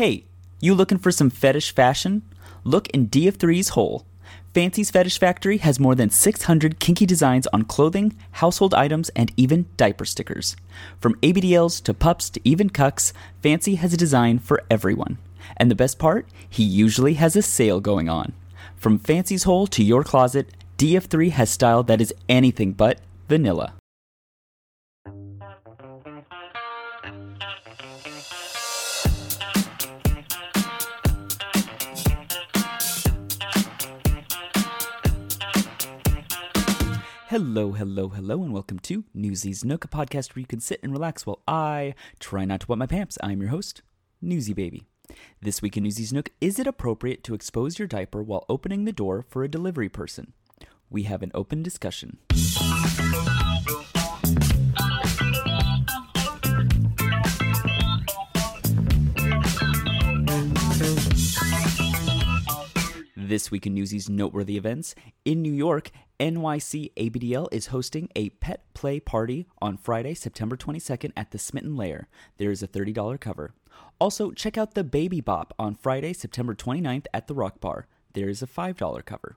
Hey, you looking for some fetish fashion? Look in DF3's hole. Fancy's Fetish Factory has more than 600 kinky designs on clothing, household items, and even diaper stickers. From ABDLs to pups to even cucks, Fancy has a design for everyone. And the best part? He usually has a sale going on. From Fancy's hole to your closet, DF3 has style that is anything but vanilla. Hello, hello, hello, and welcome to Newsie's Nook, a podcast where you can sit and relax while I try not to wet my pants. I'm your host, Newsie Baby. This week in Newsie's Nook, is it appropriate to expose your diaper while opening the door for a delivery person? We have an open discussion. This week in Newsie's noteworthy events. In New York, NYC ABDL is hosting a pet play party on Friday, September 22nd at the Smitten Lair. There is a $30 cover. Also, check out the Baby Bop on Friday, September 29th at the Rock Bar. There is a $5 cover.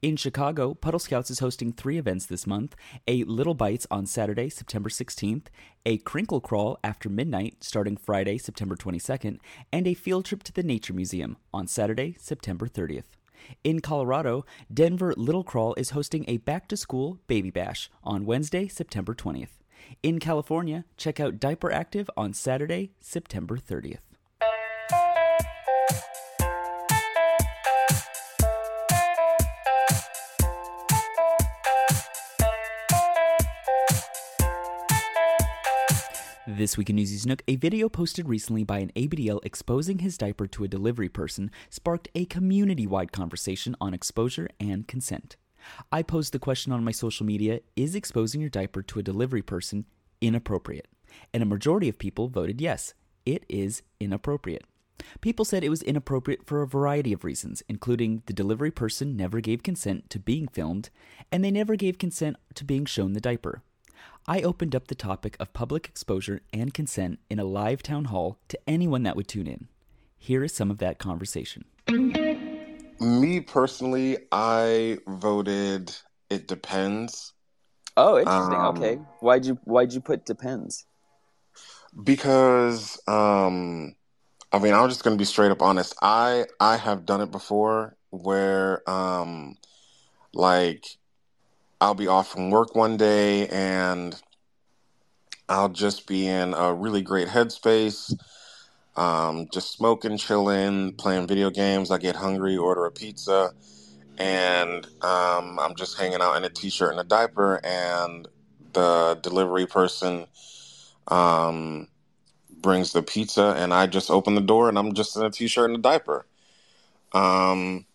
In Chicago, Puddle Scouts is hosting three events this month a Little Bites on Saturday, September 16th, a Crinkle Crawl after midnight starting Friday, September 22nd, and a field trip to the Nature Museum on Saturday, September 30th. In Colorado, Denver Little Crawl is hosting a back to school baby bash on Wednesday, September 20th. In California, check out DiaperActive on Saturday, September 30th. This week in Newsie's Nook, a video posted recently by an ABDL exposing his diaper to a delivery person sparked a community wide conversation on exposure and consent. I posed the question on my social media Is exposing your diaper to a delivery person inappropriate? And a majority of people voted yes, it is inappropriate. People said it was inappropriate for a variety of reasons, including the delivery person never gave consent to being filmed, and they never gave consent to being shown the diaper. I opened up the topic of public exposure and consent in a live town hall to anyone that would tune in. Here is some of that conversation. Me personally, I voted it depends Oh, interesting. Um, okay. Why'd you why'd you put depends? because um I mean, I'm just going to be straight up honest. I I have done it before where um like I'll be off from work one day and I'll just be in a really great headspace, um, just smoking, chilling, playing video games. I get hungry, order a pizza, and um, I'm just hanging out in a t-shirt and a diaper, and the delivery person um, brings the pizza, and I just open the door, and I'm just in a t-shirt and a diaper. Um,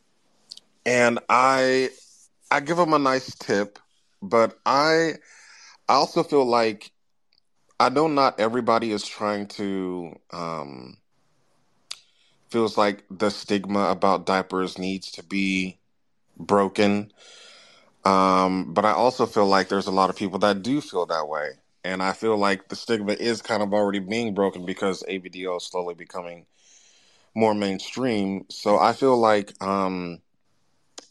and I I give them a nice tip, but I I also feel like I know not everybody is trying to um feels like the stigma about diapers needs to be broken. Um, but I also feel like there's a lot of people that do feel that way. And I feel like the stigma is kind of already being broken because ABDL is slowly becoming more mainstream. So I feel like um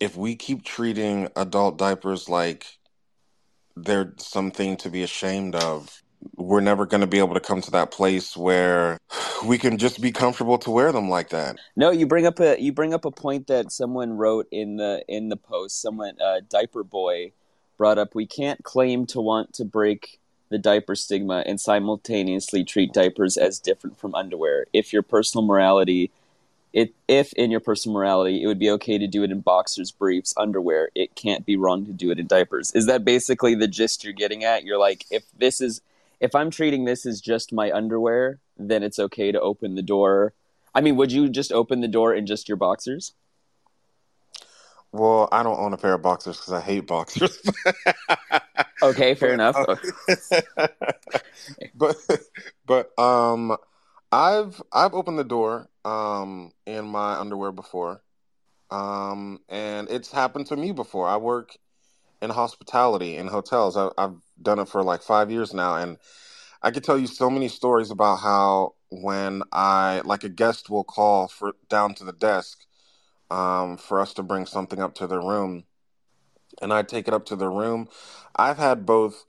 if we keep treating adult diapers like they're something to be ashamed of, we're never going to be able to come to that place where we can just be comfortable to wear them like that. No, you bring up a you bring up a point that someone wrote in the in the post. Someone uh, diaper boy brought up we can't claim to want to break the diaper stigma and simultaneously treat diapers as different from underwear. If your personal morality it if in your personal morality it would be okay to do it in boxers, briefs, underwear, it can't be wrong to do it in diapers. Is that basically the gist you're getting at? You're like if this is if I'm treating this as just my underwear, then it's okay to open the door. I mean, would you just open the door in just your boxers? Well, I don't own a pair of boxers because I hate boxers. Okay, fair enough. but but um, I've I've opened the door um in my underwear before, um, and it's happened to me before. I work in hospitality in hotels. I, I've done it for like five years now, and I could tell you so many stories about how when I like a guest will call for down to the desk um, for us to bring something up to their room, and I take it up to their room. I've had both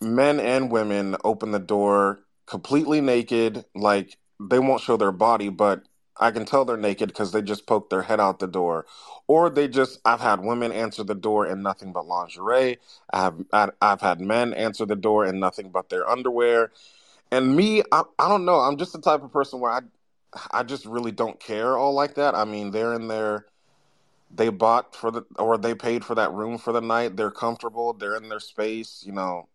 men and women open the door completely naked, like they won't show their body, but I can tell they're naked because they just poke their head out the door, or they just. I've had women answer the door in nothing but lingerie. I have I've had men answer the door in nothing but their underwear, and me, I, I don't know. I'm just the type of person where I I just really don't care all like that. I mean, they're in their they bought for the or they paid for that room for the night. They're comfortable. They're in their space. You know,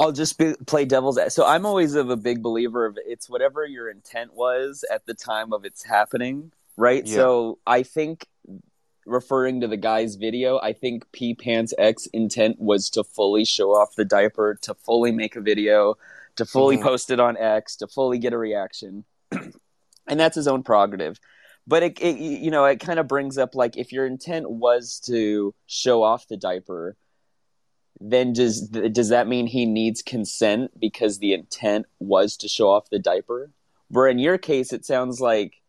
I'll just be, play devil's. Advocate. So I'm always of a big believer of it's whatever your intent was at the time of its happening, right? Yeah. So I think referring to the guy's video, I think P Pants X intent was to fully show off the diaper, to fully make a video, to fully Mhm. post it on X, to fully get a reaction, and that's his own prerogative. But it, it you know, it kind of brings up like if your intent was to show off the diaper, then does does that mean he needs consent because the intent was to show off the diaper? Where in your case, it sounds like,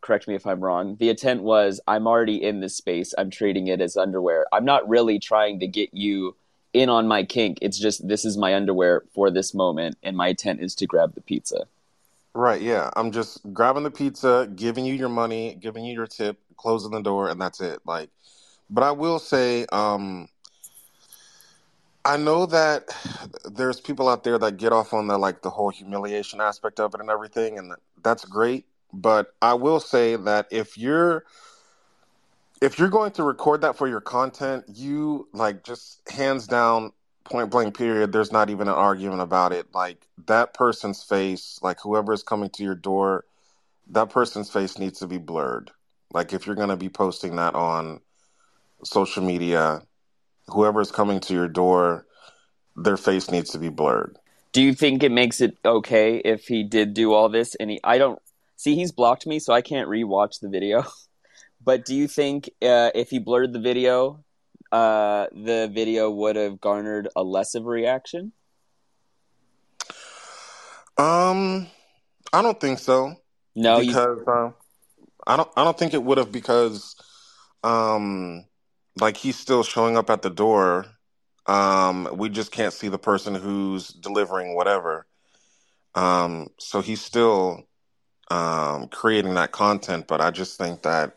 correct me if I'm wrong, the intent was I'm already in this space, I'm treating it as underwear. I'm not really trying to get you in on my kink. It's just this is my underwear for this moment, and my intent is to grab the pizza. right? Yeah, I'm just grabbing the pizza, giving you your money, giving you your tip, closing the door, and that's it. Like, but I will say, um, I know that there's people out there that get off on the like the whole humiliation aspect of it and everything, and that's great. But I will say that if you're if you're going to record that for your content, you like just hands down, point blank, period. There's not even an argument about it. Like that person's face, like whoever is coming to your door, that person's face needs to be blurred. Like if you're going to be posting that on social media, whoever is coming to your door, their face needs to be blurred. Do you think it makes it okay if he did do all this and he I don't see he's blocked me so I can't rewatch the video. But do you think uh, if he blurred the video, uh, the video would have garnered a less of a reaction? Um, I don't think so. No, you, because uh, I don't I don't think it would have because um like he's still showing up at the door. Um we just can't see the person who's delivering whatever. Um so he's still um creating that content, but I just think that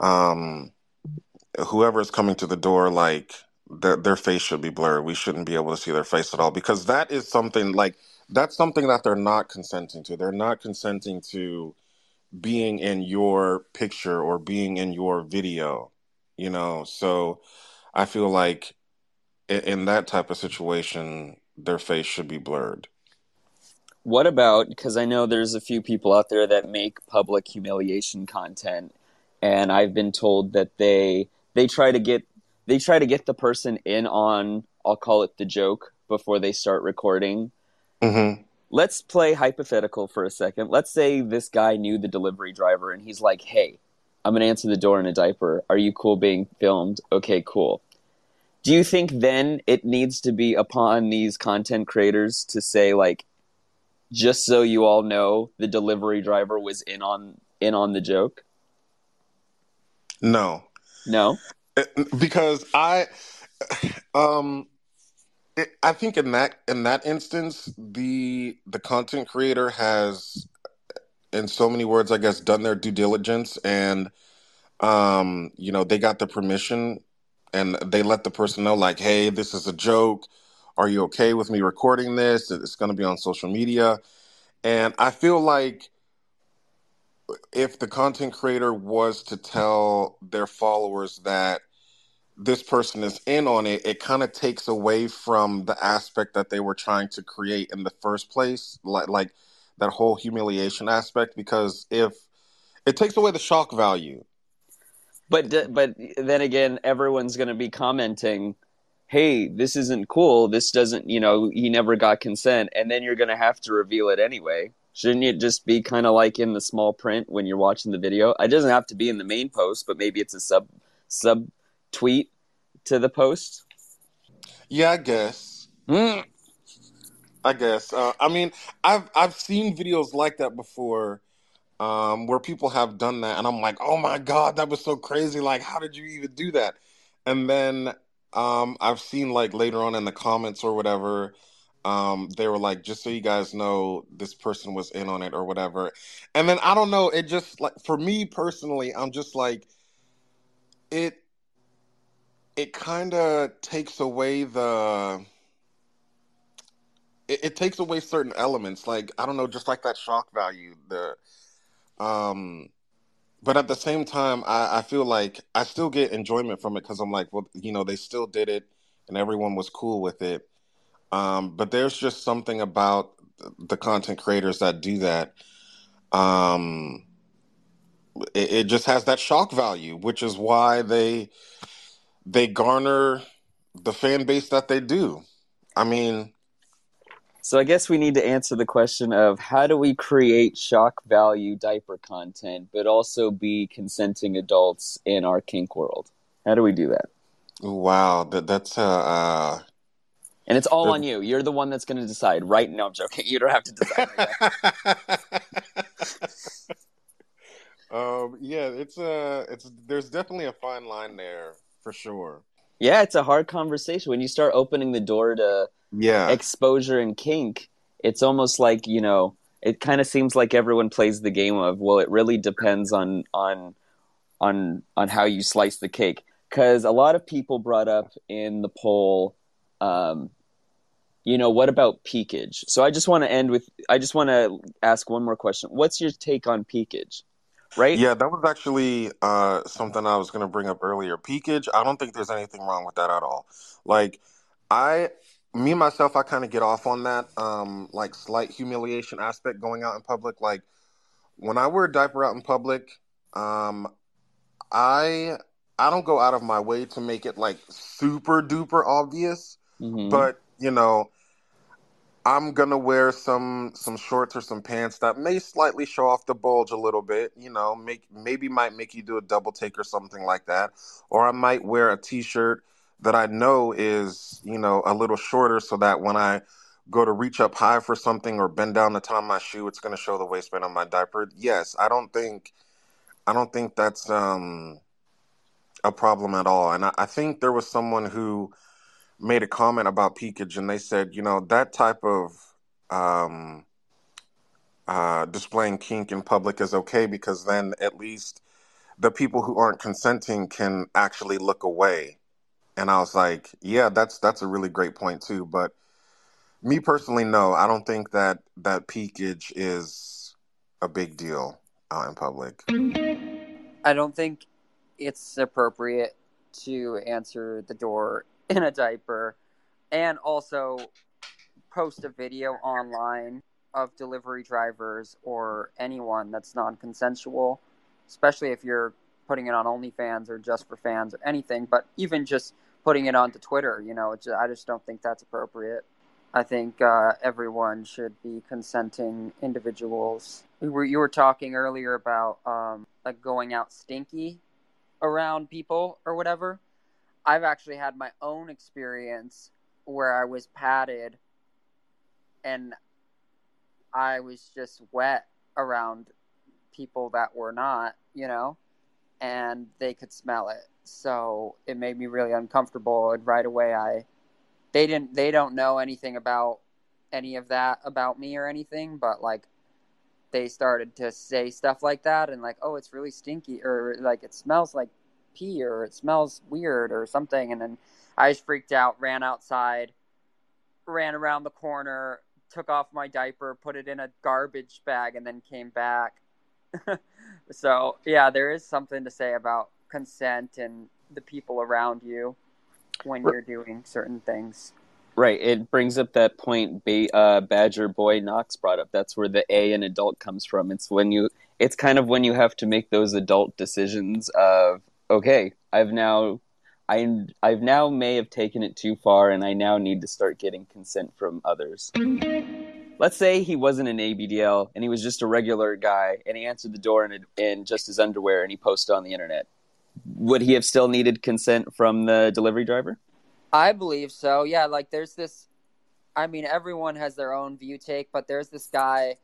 um whoever is coming to the door like their their face should be blurred. We shouldn't be able to see their face at all because that is something like that's something that they're not consenting to. They're not consenting to being in your picture or being in your video, you know. So I feel like in, in that type of situation, their face should be blurred. what about because I know there's a few people out there that make public humiliation content, and I've been told that they they try to get they try to get the person in on I'll call it the joke before they start recording. hmm let's play hypothetical for a second. Let's say this guy knew the delivery driver and he's like, "Hey, I'm going to answer the door in a diaper. Are you cool being filmed?" Okay, cool. Do you think then it needs to be upon these content creators to say like just so you all know the delivery driver was in on in on the joke? No, No. because I, um, it, I think in that in that instance, the the content creator has, in so many words, I guess, done their due diligence, and um, you know, they got the permission, and they let the person know, like, hey, this is a joke. Are you okay with me recording this? It's going to be on social media, and I feel like if the content creator was to tell their followers that this person is in on it, it kind of takes away from the aspect that they were trying to create in the first place, like like that whole humiliation aspect. Because if it takes away the shock value, But but then again, everyone's going to be commenting, "Hey, this isn't cool. This doesn't, you know, he never got consent." And then you're going to have to reveal it anyway. Shouldn't it just be kind of like in the small print when you're watching the video? It doesn't have to be in the main post, but maybe it's a sub sub tweet to the post. yeah, I guess. Mm, I guess. Uh, I mean, I've I've seen videos like that before, um, where people have done that, and I'm like, oh my god, that was so crazy! Like, how did you even do that? And then um, I've seen like later on in the comments or whatever, um, they were like, just so you guys know, this person was in on it or whatever. And then I don't know, it just like for me personally, I'm just like, it it kind of takes away the it, it takes away certain elements like i don't know just like that shock value the um but at the same time i, I feel like i still get enjoyment from it because i'm like well you know they still did it and everyone was cool with it. Um but there's just something about the content creators that do that. Um it, it just has that shock value which is why they they garner the fan base that they do. I mean So I guess we need to answer the question of how do we create shock value diaper content, but also be consenting adults in our kink world? How do we do that? wow that that's uh, uh And it's all on you. You're the one that's going to decide. Right? No, I'm joking. You don't have to decide. Now. um, yeah, it's a, it's there's definitely a fine line there for sure. yeah, it's a hard conversation when you start opening the door to Yeah, exposure and kink. It's almost like you know. It kind of seems like everyone plays the game of well, it really depends on on on on how you slice the cake. Because a lot of people brought up in the poll, um, you know, what about peekage? So I just want to end with I just want to ask one more question. What's your take on peekage? Right? yeah, that was actually uh something I was gonna bring up earlier. Peekage, I don't think there's anything wrong with that at all. Like, I, me myself, I kind of get off on that, um, like slight humiliation aspect going out in public. Like, when I wear a diaper out in public, um, I I don't go out of my way to make it like super duper obvious, Mhm. but you know, I'm gonna wear some some shorts or some pants that may slightly show off the bulge a little bit, you know, make maybe might make you do a double take or something like that. Or I might wear a t-shirt that I know is, you know, a little shorter so that when I go to reach up high for something or bend down the top of my shoe, it's gonna show the waistband on my diaper. Yes, I don't think I don't think that's um a problem at all. And I, I think there was someone who made a comment about peekage and they said, you know, that type of um, uh, displaying kink in public is okay because then at least the people who aren't consenting can actually look away. And I was like, yeah, that's that's a really great point too. But me personally, no, I don't think that that peekage is a big deal out in public. I don't think it's appropriate to answer the door in a diaper and also post a video online of delivery drivers or anyone that's non consensual, especially if you're putting it on OnlyFans or just for fans or anything, but even just putting it onto Twitter, you know, I just don't think that's appropriate. I think uh, everyone should be consenting individuals. You were, you were talking earlier about um, like going out stinky around people or whatever. I've actually had my own experience where I was padded and I was just wet around people that were not, you know, and they could smell it. So it made me really uncomfortable and right away I they didn't they don't know anything about any of that about me or anything, but like they started to say stuff like that and like, oh, it's really stinky or like it smells like pee or it smells weird or something and then I just freaked out, ran outside, ran around the corner, took off my diaper, put it in a garbage bag and then came back. so, yeah, there is something to say about consent and the people around you when you're doing certain things. Right. It brings up that point ba- uh, Badger Boy Knox brought up. That's where the A in adult comes from. It's when you. It's kind of when you have to make those adult decisions of okay, I've now, I I've now may have taken it too far, and I now need to start getting consent from others. Let's say he wasn't an ABDL and he was just a regular guy, and he answered the door in, in just his underwear, and he posted on the internet. Would he have still needed consent from the delivery driver? I believe so. Yeah, like there's this I mean, everyone has their own view take, but there's this guy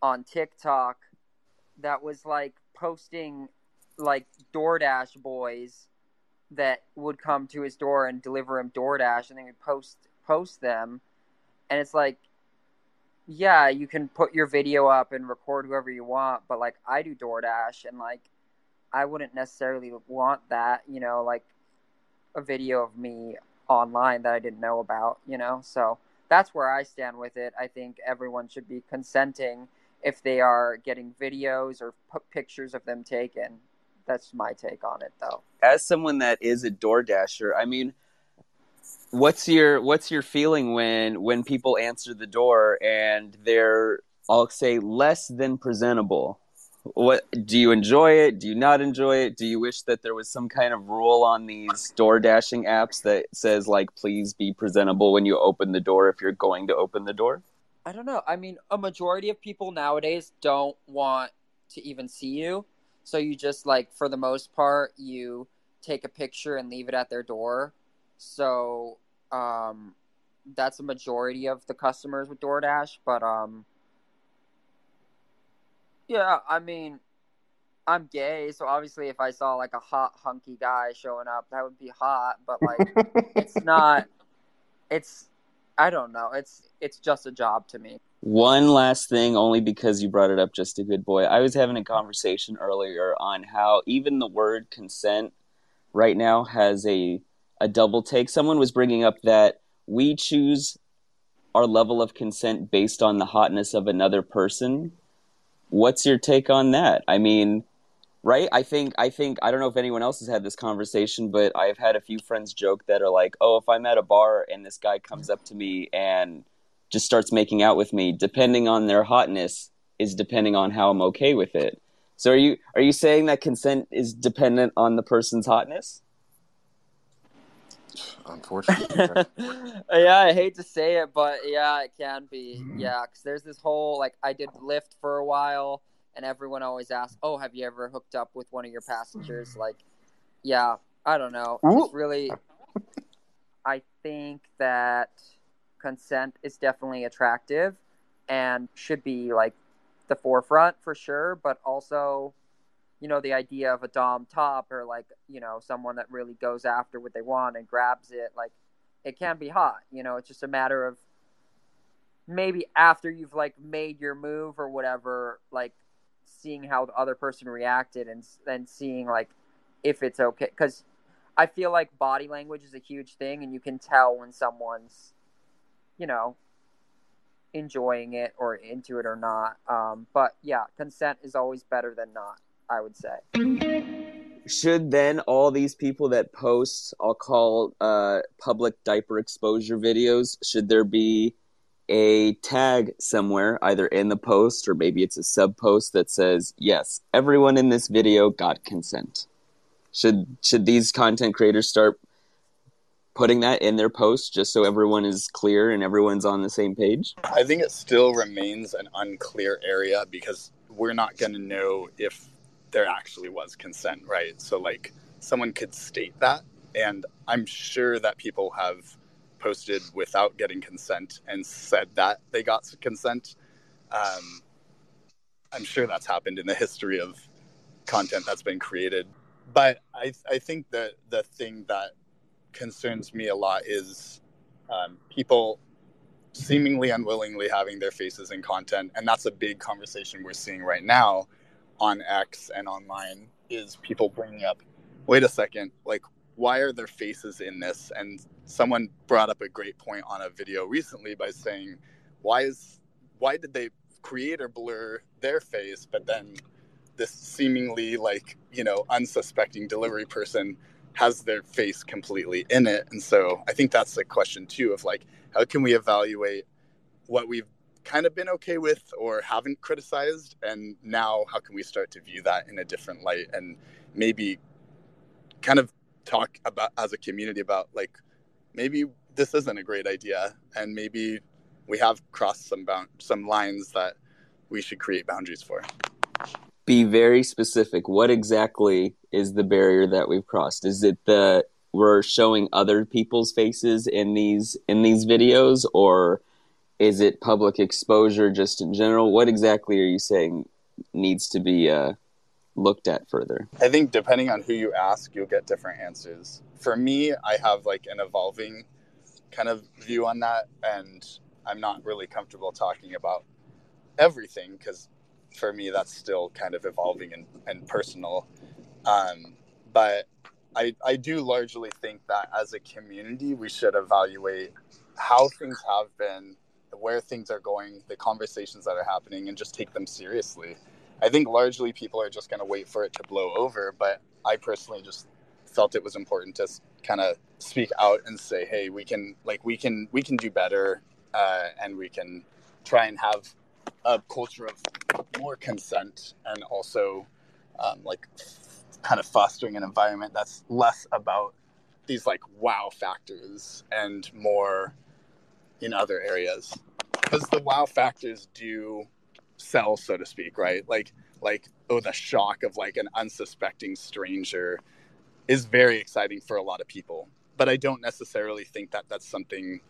on TikTok that was like posting like DoorDash boys that would come to his door and deliver him DoorDash, and then he'd post post them, and it's like, yeah, you can put your video up and record whoever you want, but like I do DoorDash, and like I wouldn't necessarily want that, you know, like a video of me online that I didn't know about, you know, so that's where I stand with it. I think everyone should be consenting if they are getting videos or pictures of them taken. That's my take on it, though. As someone that is a DoorDasher, I mean, what's your what's your feeling when when people answer the door and they're I'll say less than presentable? What do you enjoy it? Do you not enjoy it? Do you wish that there was some kind of rule on these door dashing apps that says like please be presentable when you open the door if you're going to open the door? I don't know. I mean, a majority of people nowadays don't want to even see you. So you just like for the most part you take a picture and leave it at their door. So um that's a majority of the customers with DoorDash, but um yeah, I mean, I'm gay, so obviously if I saw like a hot hunky guy showing up, that would be hot, but like it's not it's I don't know. It's it's just a job to me. One last thing, only because you brought it up, just a good boy. I was having a conversation earlier on how even the word consent right now has a a double take. Someone was bringing up that we choose our level of consent based on the hotness of another person What's your take on that? I mean, right? I think I think I don't know if anyone else has had this conversation, but I've had a few friends joke that are like, "Oh, if I'm at a bar and this guy comes up to me and just starts making out with me, depending on their hotness is depending on how I'm okay with it." So are you are you saying that consent is dependent on the person's hotness? Unfortunately. yeah, I hate to say it, but yeah, it can be. Mm-hmm. Yeah, because there's this whole like I did Lyft for a while, and everyone always asks, "Oh, have you ever hooked up with one of your passengers?" Mm-hmm. Like, yeah, I don't know. It's really, I think that consent is definitely attractive and should be like the forefront for sure, but also you know the idea of a dom top or like you know someone that really goes after what they want and grabs it like it can be hot you know it's just a matter of maybe after you've like made your move or whatever like seeing how the other person reacted and then seeing like if it's okay because i feel like body language is a huge thing and you can tell when someone's you know enjoying it or into it or not um, but yeah consent is always better than not I would say. Should then all these people that post, I'll call uh, public diaper exposure videos, should there be a tag somewhere, either in the post or maybe it's a sub post that says, "Yes, everyone in this video got consent." Should should these content creators start putting that in their post just so everyone is clear and everyone's on the same page? I think it still remains an unclear area because we're not going to know if there actually was consent, right? So like someone could state that, and I'm sure that people have posted without getting consent and said that they got consent. Um, I'm sure that's happened in the history of content that's been created. But I, I think that the thing that concerns me a lot is um, people seemingly unwillingly having their faces in content. And that's a big conversation we're seeing right now on X and online is people bringing up, wait a second, like, why are their faces in this? And someone brought up a great point on a video recently by saying, why is why did they create or blur their face, but then this seemingly like you know unsuspecting delivery person has their face completely in it? And so I think that's the question too of like, how can we evaluate what we've kind of been okay with or haven't criticized and now how can we start to view that in a different light and maybe kind of talk about as a community about like maybe this isn't a great idea and maybe we have crossed some bound some lines that we should create boundaries for. Be very specific. What exactly is the barrier that we've crossed? Is it the we're showing other people's faces in these in these videos or Is it public exposure just in general? What exactly are you saying needs to be uh, looked at further? I think depending on who you ask, you'll get different answers. For me, I have like an evolving kind of view on that, and I'm not really comfortable talking about everything because for me that's still kind of evolving and, and personal. Um, but I, I do largely think that as a community, we should evaluate how things have been, where things are going, the conversations that are happening, and just take them seriously. I think largely people are just going to wait for it to blow over, but I personally just felt it was important to kind of speak out and say, "Hey, we can like we can we can do better, uh, and we can try and have a culture of more consent and also um, like kind of fostering an environment that's less about these like wow factors and more in other areas because the wow factors do sell so to speak right like like oh the shock of like an unsuspecting stranger is very exciting for a lot of people but i don't necessarily think that that's something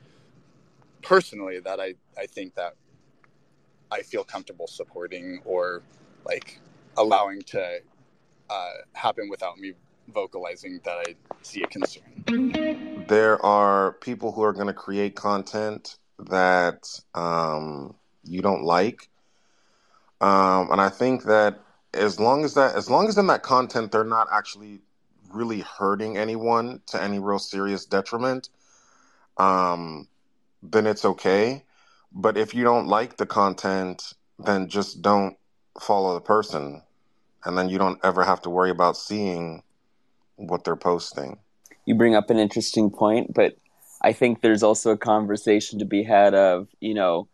personally that i i think that i feel comfortable supporting or like allowing to uh, happen without me vocalizing that I see a concern. There are people who are going to create content that um, you don't like, um, and I think that as long as that, as long as in that content they're not actually really hurting anyone to any real serious detriment, um, then it's okay. But if you don't like the content, then just don't follow the person and then you don't ever have to worry about seeing what they're posting. You bring up an interesting point, but I think there's also a conversation to be had of, you know,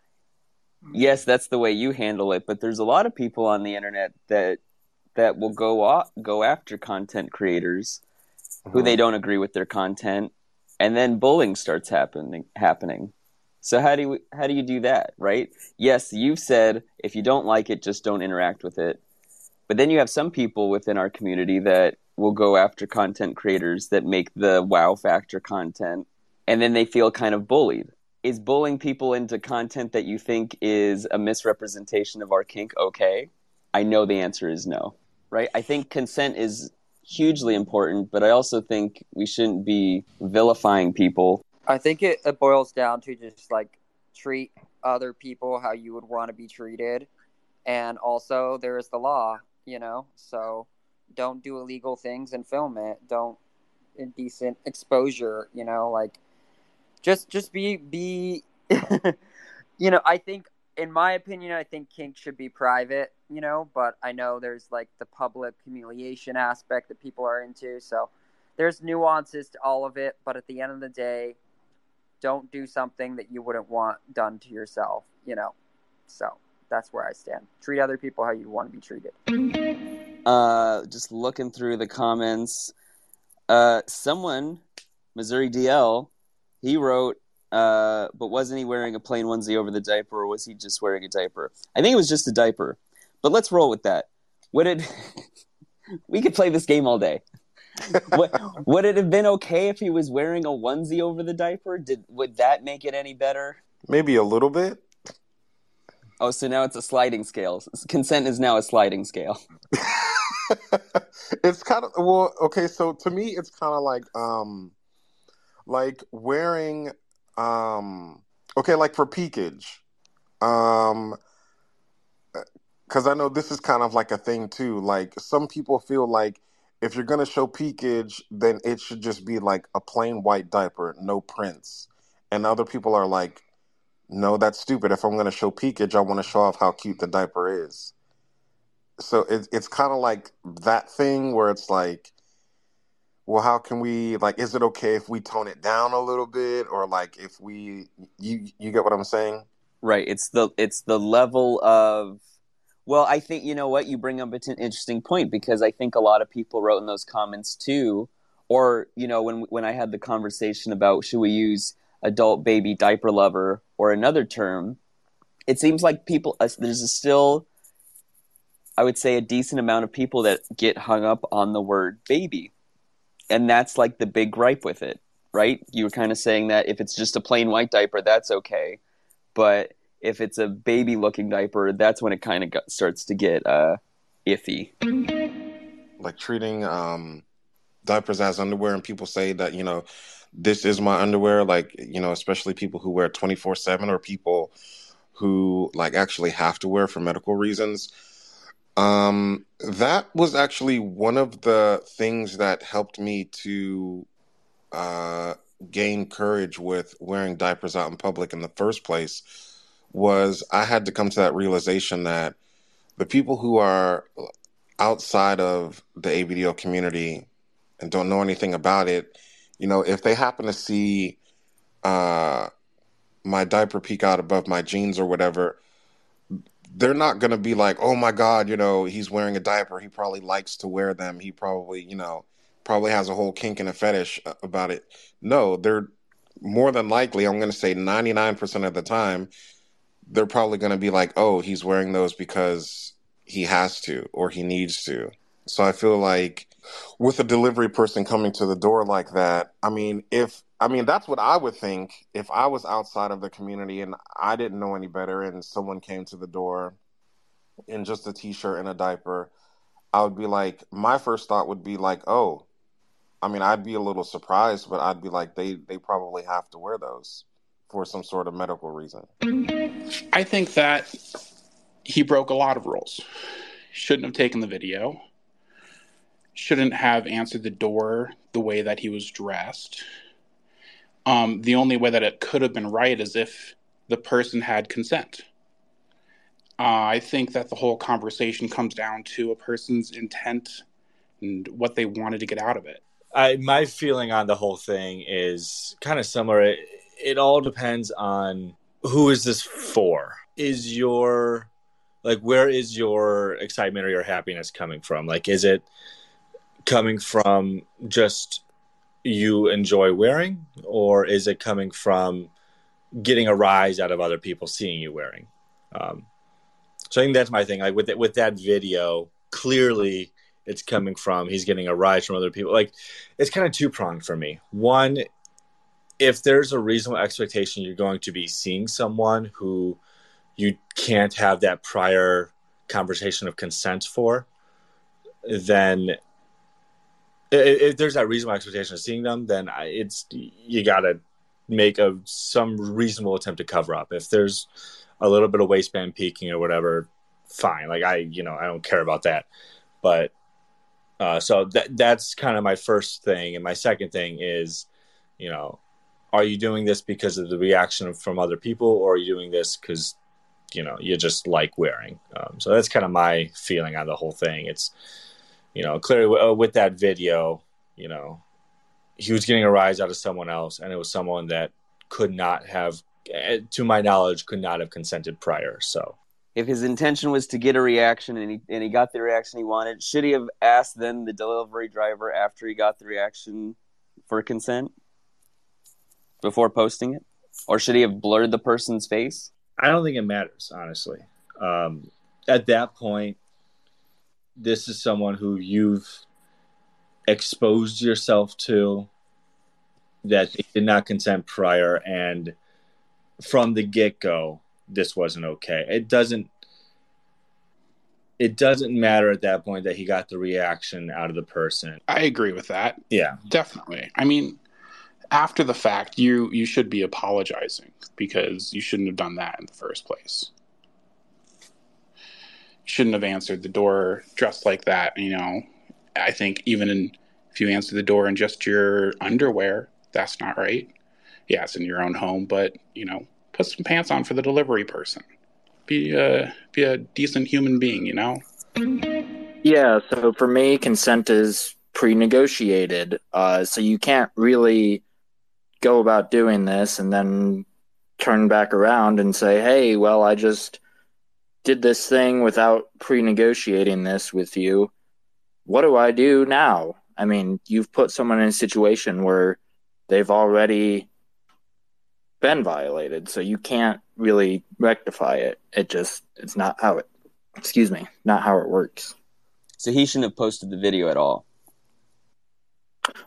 yes, that's the way you handle it, but there's a lot of people on the internet that that will go off, go after content creators mm-hmm. who they don't agree with their content and then bullying starts happening happening. So how do you how do you do that, right? Yes, you've said if you don't like it just don't interact with it. But then you have some people within our community that will go after content creators that make the wow factor content and then they feel kind of bullied. Is bullying people into content that you think is a misrepresentation of our kink okay? I know the answer is no, right? I think consent is hugely important, but I also think we shouldn't be vilifying people. I think it, it boils down to just like treat other people how you would want to be treated. And also, there is the law you know. So don't do illegal things and film it. Don't indecent exposure, you know, like just just be be you know, I think in my opinion, I think kink should be private, you know, but I know there's like the public humiliation aspect that people are into. So there's nuances to all of it, but at the end of the day, don't do something that you wouldn't want done to yourself, you know. So that's where I stand. Treat other people how you want to be treated. Uh, just looking through the comments, uh, someone, Missouri DL, he wrote, uh, but wasn't he wearing a plain onesie over the diaper, or was he just wearing a diaper? I think it was just a diaper. But let's roll with that. Would it? we could play this game all day. would, would it have been okay if he was wearing a onesie over the diaper? Did would that make it any better? Maybe a little bit. Oh, so now it's a sliding scale. Consent is now a sliding scale. it's kind of well, okay. So to me, it's kind of like um, like wearing um, okay, like for peekage, um, because I know this is kind of like a thing too. Like some people feel like if you're gonna show peekage, then it should just be like a plain white diaper, no prints. And other people are like, no, that's stupid. If I'm going to show peekage, I want to show off how cute the diaper is. So it, it's kind of like that thing where it's like, well, how can we like? Is it okay if we tone it down a little bit, or like if we you you get what I'm saying? Right. It's the it's the level of. Well, I think you know what you bring up. It's an interesting point because I think a lot of people wrote in those comments too, or you know when when I had the conversation about should we use adult baby diaper lover or another term, it seems like people uh, there's still I would say a decent amount of people that get hung up on the word baby. And that's like the big gripe with it, right? You were kind of saying that if it's just a plain white diaper, that's okay. but if it's a baby looking diaper, that's when it kind of starts to get uh, iffy. Like treating um, diapers as underwear, and people say that you know this is my underwear. Like you know, especially people who wear twenty four seven or people who like actually have to wear for medical reasons. Um, that was actually one of the things that helped me to uh, gain courage with wearing diapers out in public in the first place was I had to come to that realization that the people who are outside of the ABDL community and don't know anything about it, you know, if they happen to see uh, my diaper peek out above my jeans or whatever, they're not going to be like, oh my God, you know, he's wearing a diaper. He probably likes to wear them. He probably, you know, probably has a whole kink and a fetish uh, about it. No, they're more than likely, I'm going to say 99% of the time, they're probably going to be like, oh, he's wearing those because he has to or he needs to. So I feel like with a delivery person coming to the door like that, I mean, if I mean that's what I would think if I was outside of the community and I didn't know any better and someone came to the door in just a t-shirt and a diaper, I would be like my first thought would be like, "Oh, I mean, I'd be a little surprised, but I'd be like they they probably have to wear those for some sort of medical reason." I think that he broke a lot of rules. Shouldn't have taken the video. Shouldn't have answered the door the way that he was dressed. Um, the only way that it could have been right is if the person had consent. Uh, I think that the whole conversation comes down to a person's intent and what they wanted to get out of it. I, my feeling on the whole thing is kind of similar. It, it all depends on who is this for? Is your like where is your excitement or your happiness coming from? Like is it coming from just you enjoy wearing or is it coming from getting a rise out of other people seeing you wearing? Um, so I think that's my thing. Like with with that video, clearly it's coming from he's getting a rise from other people. Like it's kind of two pronged for me. One, if there's a reasonable expectation you're going to be seeing someone who you can't have that prior conversation of consent for, then if there's that reasonable expectation of seeing them, then it's you got to make a some reasonable attempt to cover up. If there's a little bit of waistband peeking or whatever, fine. Like I, you know, I don't care about that. But uh, so that that's kind of my first thing, and my second thing is, you know, are you doing this because of the reaction from other people or are you doing this because you know you just like wearing um, so that's kind of my feeling on the whole thing it's you know clearly uh, with that video you know he was getting a rise out of someone else and it was someone that could not have eh, to my knowledge could not have consented prior so if his intention was to get a reaction and he and he got the reaction he wanted should he have asked then the delivery driver after he got the reaction for consent before posting it? Or should he have blurred the person's face? I don't think it matters, honestly. Um, at that point, this is someone who you've exposed yourself to that they did not consent prior, and from the get go, this wasn't okay. It doesn't. It doesn't matter at that point that he got the reaction out of the person. I agree with that. Yeah, definitely. I mean, after the fact, you you should be apologizing because you shouldn't have done that in the first place. Shouldn't have answered the door dressed like that. You know, I think even in, if you answer the door in just your underwear, that's not right. Yeah, it's in your own home, but you know, put some pants on for the delivery person. Be a be a decent human being. You know. Yeah. So for me, consent is pre-negotiated. Uh, so you can't really go about doing this and then turn back around and say, hey, well, I just did this thing without pre negotiating this with you. What do I do now? I mean, you've put someone in a situation where they've already been violated, so you can't really rectify it. It just, it's not how it, excuse me, not how it works. So he shouldn't have posted the video at all.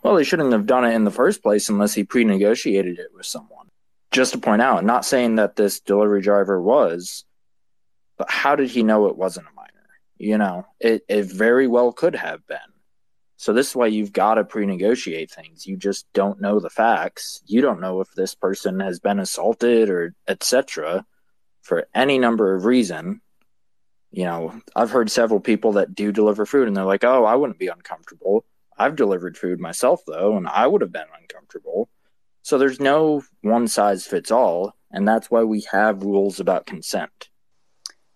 Well, he shouldn't have done it in the first place unless he pre negotiated it with someone. just to point out, not saying that this delivery driver was, but how did he know it wasn't a minor? You know, it, it very well could have been. So this is why you've got to pre-negotiate things. You just don't know the facts. You don't know if this person has been assaulted or etc. for any number of reason. You know, I've heard several people that do deliver food and they're like, "Oh, I wouldn't be uncomfortable." I've delivered food myself though, and I would have been uncomfortable. So there's no one size fits all, and that's why we have rules about consent.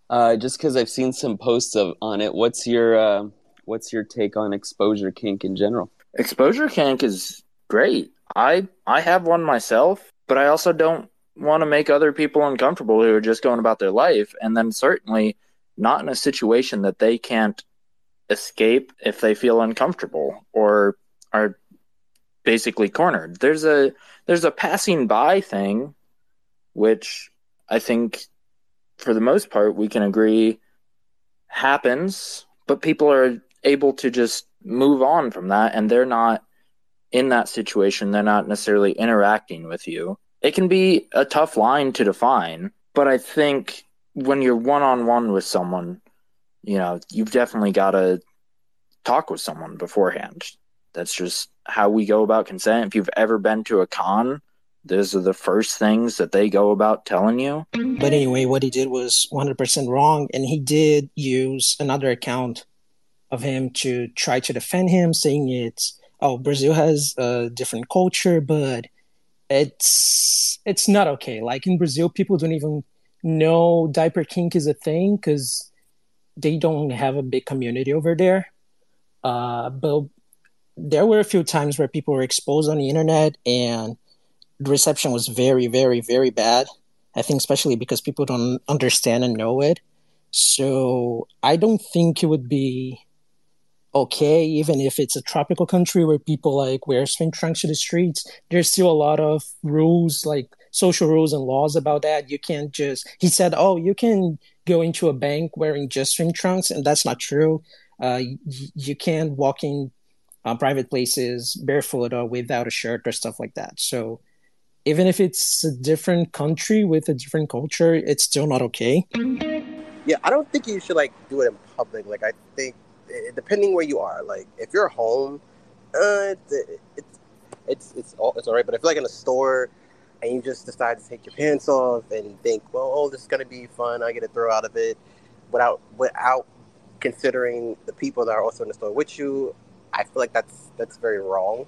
Uh, just because I've seen some posts of on it, what's your uh, what's your take on exposure kink in general? Exposure kink is great. I I have one myself, but I also don't want to make other people uncomfortable who are just going about their life, and then certainly not in a situation that they can't escape if they feel uncomfortable or are basically cornered. There's a there's a passing by thing which I think for the most part we can agree happens, but people are able to just move on from that and they're not in that situation, they're not necessarily interacting with you. It can be a tough line to define, but I think when you're one on one with someone, you know, you've definitely got to talk with someone beforehand. That's just how we go about consent. If you've ever been to a con, those are the first things that they go about telling you. But anyway, what he did was 100% wrong, and he did use another account of him to try to defend him, saying it's oh Brazil has a different culture, but it's it's not okay. Like in Brazil, people don't even know diaper kink is a thing because they don't have a big community over there. Uh, but there were a few times where people were exposed on the internet and the reception was very, very, very bad. I think especially because people don't understand and know it. So I don't think it would be okay, even if it's a tropical country where people like wear swim trunks to the streets. There's still a lot of rules, like social rules and laws about that. You can't just. He said, "Oh, you can go into a bank wearing just swim trunks," and that's not true. Uh, you, you can't walk in uh, private places barefoot or without a shirt or stuff like that. So even if it's a different country with a different culture, it's still not okay. Yeah, I don't think you should like do it in public. Like I think eh, depending where you are, like if you're home, uh, it's it's it's it's all it's all right. But if you're like in a store and you just decide to take your pants off and think, well, oh, this is gonna be fun, I get a throw out of it, without without considering the people that are also in the store with you, I feel like that's that's very wrong.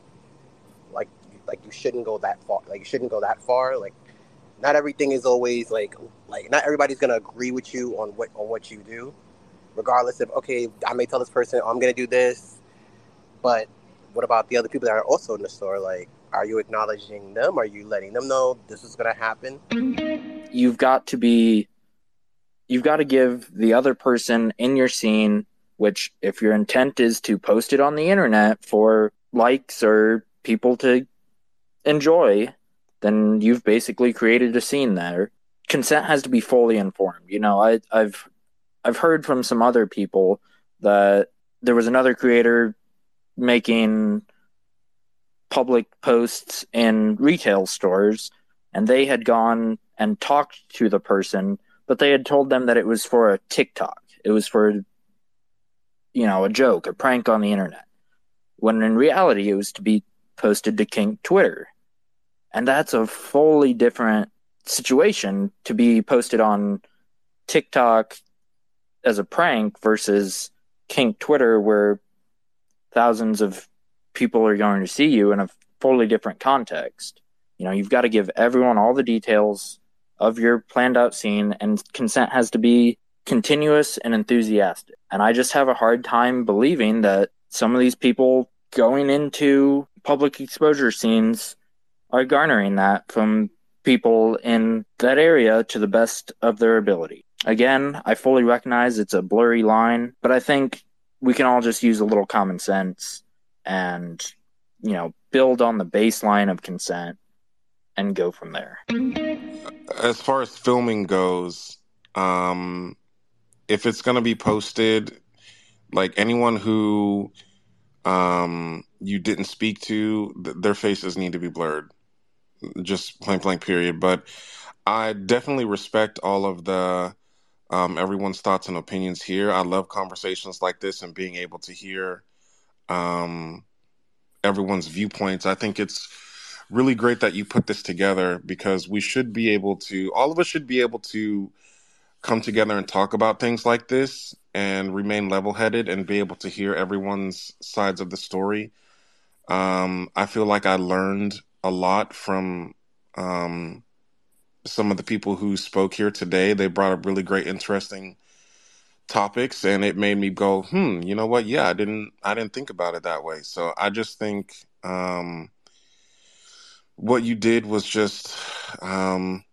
Like like you shouldn't go that far. Like you shouldn't go that far. Like not everything is always like like not everybody's gonna agree with you on what on what you do, regardless of okay, I may tell this person oh, I'm gonna do this, but what about the other people that are also in the store? Like, are you acknowledging them? Are you letting them know this is gonna happen? You've got to be you've got to give the other person in your scene which if your intent is to post it on the internet for likes or people to enjoy, then you've basically created a scene there. Consent has to be fully informed. You know, I, I've I've heard from some other people that there was another creator making public posts in retail stores and they had gone and talked to the person, but they had told them that it was for a TikTok. It was for you know, a joke, a prank on the internet. When in reality, it was to be posted to Kink Twitter. And that's a fully different situation to be posted on TikTok as a prank versus Kink Twitter, where thousands of people are going to see you in a fully different context. You know, you've got to give everyone all the details of your planned out scene, and consent has to be continuous and enthusiastic. And I just have a hard time believing that some of these people going into public exposure scenes are garnering that from people in that area to the best of their ability. Again, I fully recognize it's a blurry line, but I think we can all just use a little common sense and, you know, build on the baseline of consent and go from there. As far as filming goes, um, if it's going to be posted, like anyone who um, you didn't speak to, th- their faces need to be blurred. just point blank period. But I definitely respect all of the um, everyone's thoughts and opinions here. I love conversations like this and being able to hear um, everyone's viewpoints. I think it's really great that you put this together because we should be able to, all of us should be able to come together and talk about things like this and remain level headed and be able to hear everyone's sides of the story. Um, I feel like I learned a lot from um, some of the people who spoke here today. They brought up really great, interesting topics, and it made me go, "Hmm, you know what? Yeah, I didn't, I didn't think about it that way." So I just think um, what you did was just um,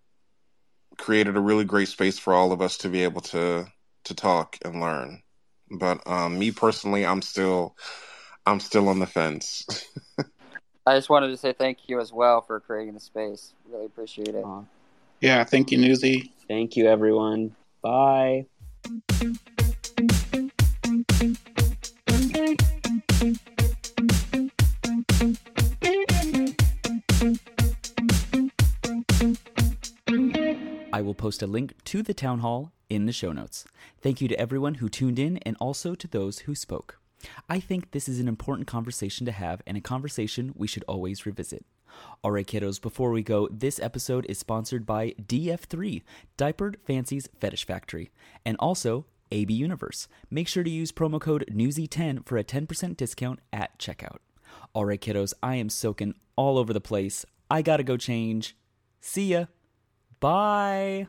created a really great space for all of us to be able to to talk and learn. But um, me personally, I'm still, I'm still on the fence. I just wanted to say thank you as well for creating the space. Really appreciate it. Yeah, thank you, Newsie. Thank you, everyone. Bye. Will post a link to the town hall in the show notes. Thank you to everyone who tuned in and also to those who spoke. I think this is an important conversation to have and a conversation we should always revisit. All right, kiddos, before we go, this episode is sponsored by DF3, Diapered Fancy's Fetish Factory, and also AB Universe. Make sure to use promo code NEWSIE10 for a 10% discount at checkout. All right, kiddos, I am soaking all over the place. I gotta go change. See ya. Bye.